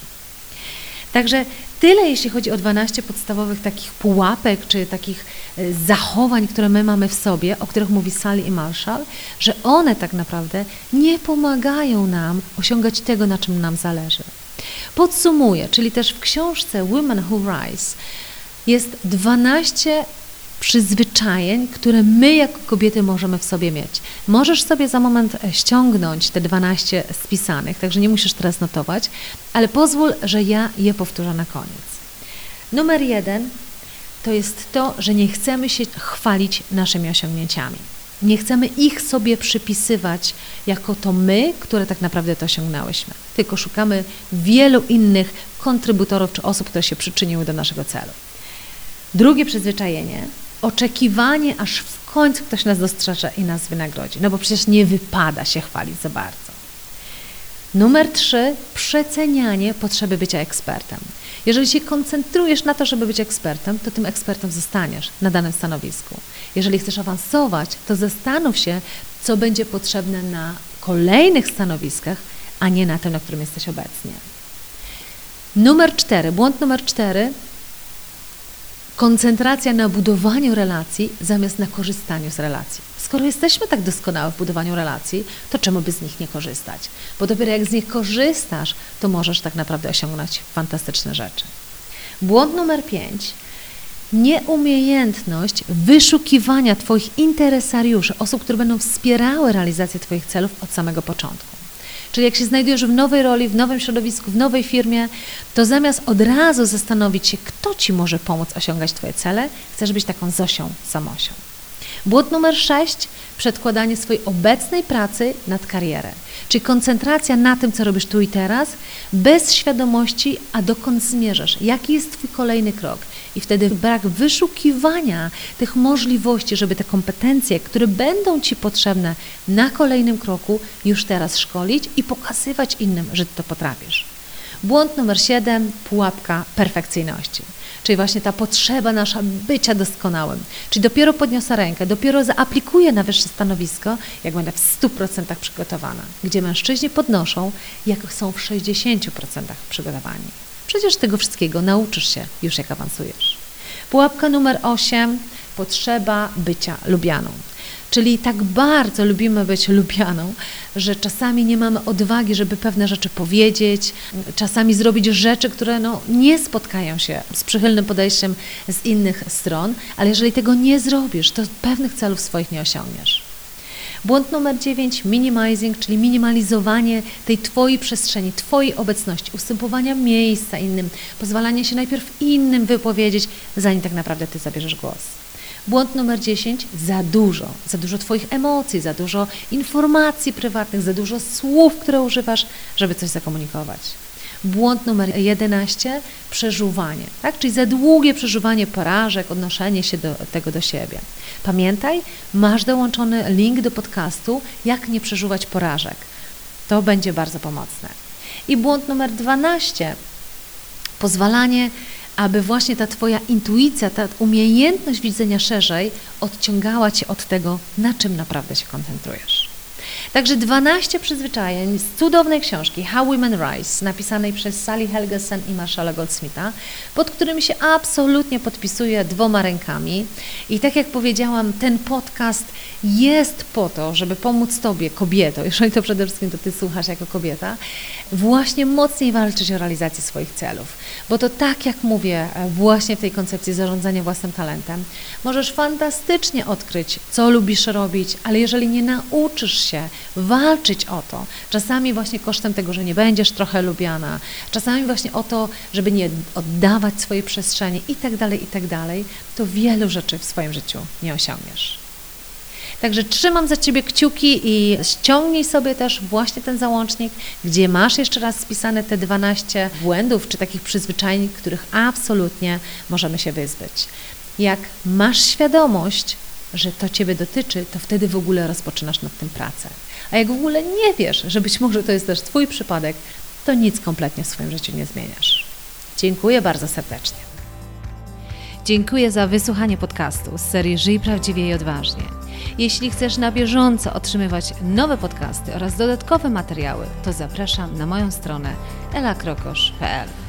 Także tyle, jeśli chodzi o 12 podstawowych takich pułapek, czy takich e, zachowań, które my mamy w sobie, o których mówi Sally i Marshall, że one tak naprawdę nie pomagają nam osiągać tego, na czym nam zależy. Podsumuję, czyli też w książce Women Who Rise jest 12 przyzwyczajeń, które my jako kobiety możemy w sobie mieć. Możesz sobie za moment e, ściągnąć te 12 spisanych, także nie musisz teraz notować, ale pozwól, że ja je powtórzę na koniec. Numer jeden to jest to, że nie chcemy się chwalić naszymi osiągnięciami. Nie chcemy ich sobie przypisywać jako to my, które tak naprawdę to osiągnęłyśmy, tylko szukamy wielu innych kontrybutorów czy osób, które się przyczyniły do naszego celu. Drugie przyzwyczajenie oczekiwanie, aż w końcu ktoś nas dostrzeże i nas wynagrodzi. No bo przecież nie wypada się chwalić za bardzo. Numer trzy, przecenianie potrzeby bycia ekspertem. Jeżeli się koncentrujesz na to, żeby być ekspertem, to tym ekspertem zostaniesz na danym stanowisku. Jeżeli chcesz awansować, to zastanów się, co będzie potrzebne na kolejnych stanowiskach, a nie na tym, na którym jesteś obecnie. Numer cztery, błąd numer cztery koncentracja na budowaniu relacji zamiast na korzystaniu z relacji. Skoro jesteśmy tak doskonałe w budowaniu relacji, to czemu by z nich nie korzystać? Bo dopiero jak z nich korzystasz, to możesz tak naprawdę osiągnąć fantastyczne rzeczy. Błąd numer pięć. Nieumiejętność wyszukiwania Twoich interesariuszy, osób, które będą wspierały realizację Twoich celów od samego początku. Czyli jak się znajdujesz w nowej roli, w nowym środowisku, w nowej firmie, to zamiast od razu zastanowić się, kto Ci może pomóc osiągać Twoje cele, chcesz być taką Zosią Samosią. Błąd numer sześć, przedkładanie swojej obecnej pracy nad karierę. Czyli koncentracja na tym, co robisz tu i teraz, bez świadomości, a dokąd zmierzasz, jaki jest Twój kolejny krok. I wtedy brak wyszukiwania tych możliwości, żeby te kompetencje, które będą Ci potrzebne na kolejnym kroku, już teraz szkolić i pokazywać innym, że Ty to potrafisz. Błąd numer 7, pułapka perfekcyjności. Czyli właśnie ta potrzeba nasza bycia doskonałym. Czyli dopiero podniosę rękę, dopiero zaaplikuję na wyższe stanowisko, jak będę w 100% przygotowana. Gdzie mężczyźni podnoszą, jak są w 60% przygotowani. Przecież tego wszystkiego nauczysz się już jak awansujesz. Pułapka numer 8, potrzeba bycia lubianą. Czyli tak bardzo lubimy być lubianą, że czasami nie mamy odwagi, żeby pewne rzeczy powiedzieć, czasami zrobić rzeczy, które no, nie spotkają się z przychylnym podejściem z innych stron, ale jeżeli tego nie zrobisz, to pewnych celów swoich nie osiągniesz. Błąd numer 9, minimizing, czyli minimalizowanie tej Twojej przestrzeni, Twojej obecności, ustępowania miejsca innym, pozwalanie się najpierw innym wypowiedzieć, zanim tak naprawdę Ty zabierzesz głos. Błąd numer 10, za dużo, za dużo Twoich emocji, za dużo informacji prywatnych, za dużo słów, które używasz, żeby coś zakomunikować. Błąd numer 11, przeżuwanie, tak? czyli za długie przeżuwanie porażek, odnoszenie się do tego do siebie. Pamiętaj, masz dołączony link do podcastu, jak nie przeżuwać porażek. To będzie bardzo pomocne. I błąd numer 12, pozwalanie aby właśnie ta Twoja intuicja, ta umiejętność widzenia szerzej odciągała Cię od tego, na czym naprawdę się koncentrujesz. Także 12 przyzwyczajeń z cudownej książki How Women Rise, napisanej przez Sally Helgesen i Marshalla Goldsmitha, pod którymi się absolutnie podpisuję dwoma rękami. I tak jak powiedziałam, ten podcast jest po to, żeby pomóc Tobie, kobieto, jeżeli to przede wszystkim to Ty słuchasz jako kobieta, właśnie mocniej walczyć o realizację swoich celów. Bo to tak jak mówię, właśnie w tej koncepcji zarządzania własnym talentem, możesz fantastycznie odkryć, co lubisz robić, ale jeżeli nie nauczysz się walczyć o to, czasami właśnie kosztem tego, że nie będziesz trochę lubiana, czasami właśnie o to, żeby nie oddawać swojej przestrzeni i tak dalej, i tak dalej, to wielu rzeczy w swoim życiu nie osiągniesz. Także trzymam za Ciebie kciuki i ściągnij sobie też właśnie ten załącznik, gdzie masz jeszcze raz spisane te 12 błędów czy takich przyzwyczajeń, których absolutnie możemy się wyzbyć. Jak masz świadomość, że to Ciebie dotyczy, to wtedy w ogóle rozpoczynasz nad tym pracę. A jak w ogóle nie wiesz, że być może to jest też Twój przypadek, to nic kompletnie w swoim życiu nie zmieniasz. Dziękuję bardzo serdecznie. Dziękuję za wysłuchanie podcastu z serii Żyj prawdziwie i odważnie. Jeśli chcesz na bieżąco otrzymywać nowe podcasty oraz dodatkowe materiały, to zapraszam na moją stronę elakrokosz.pl.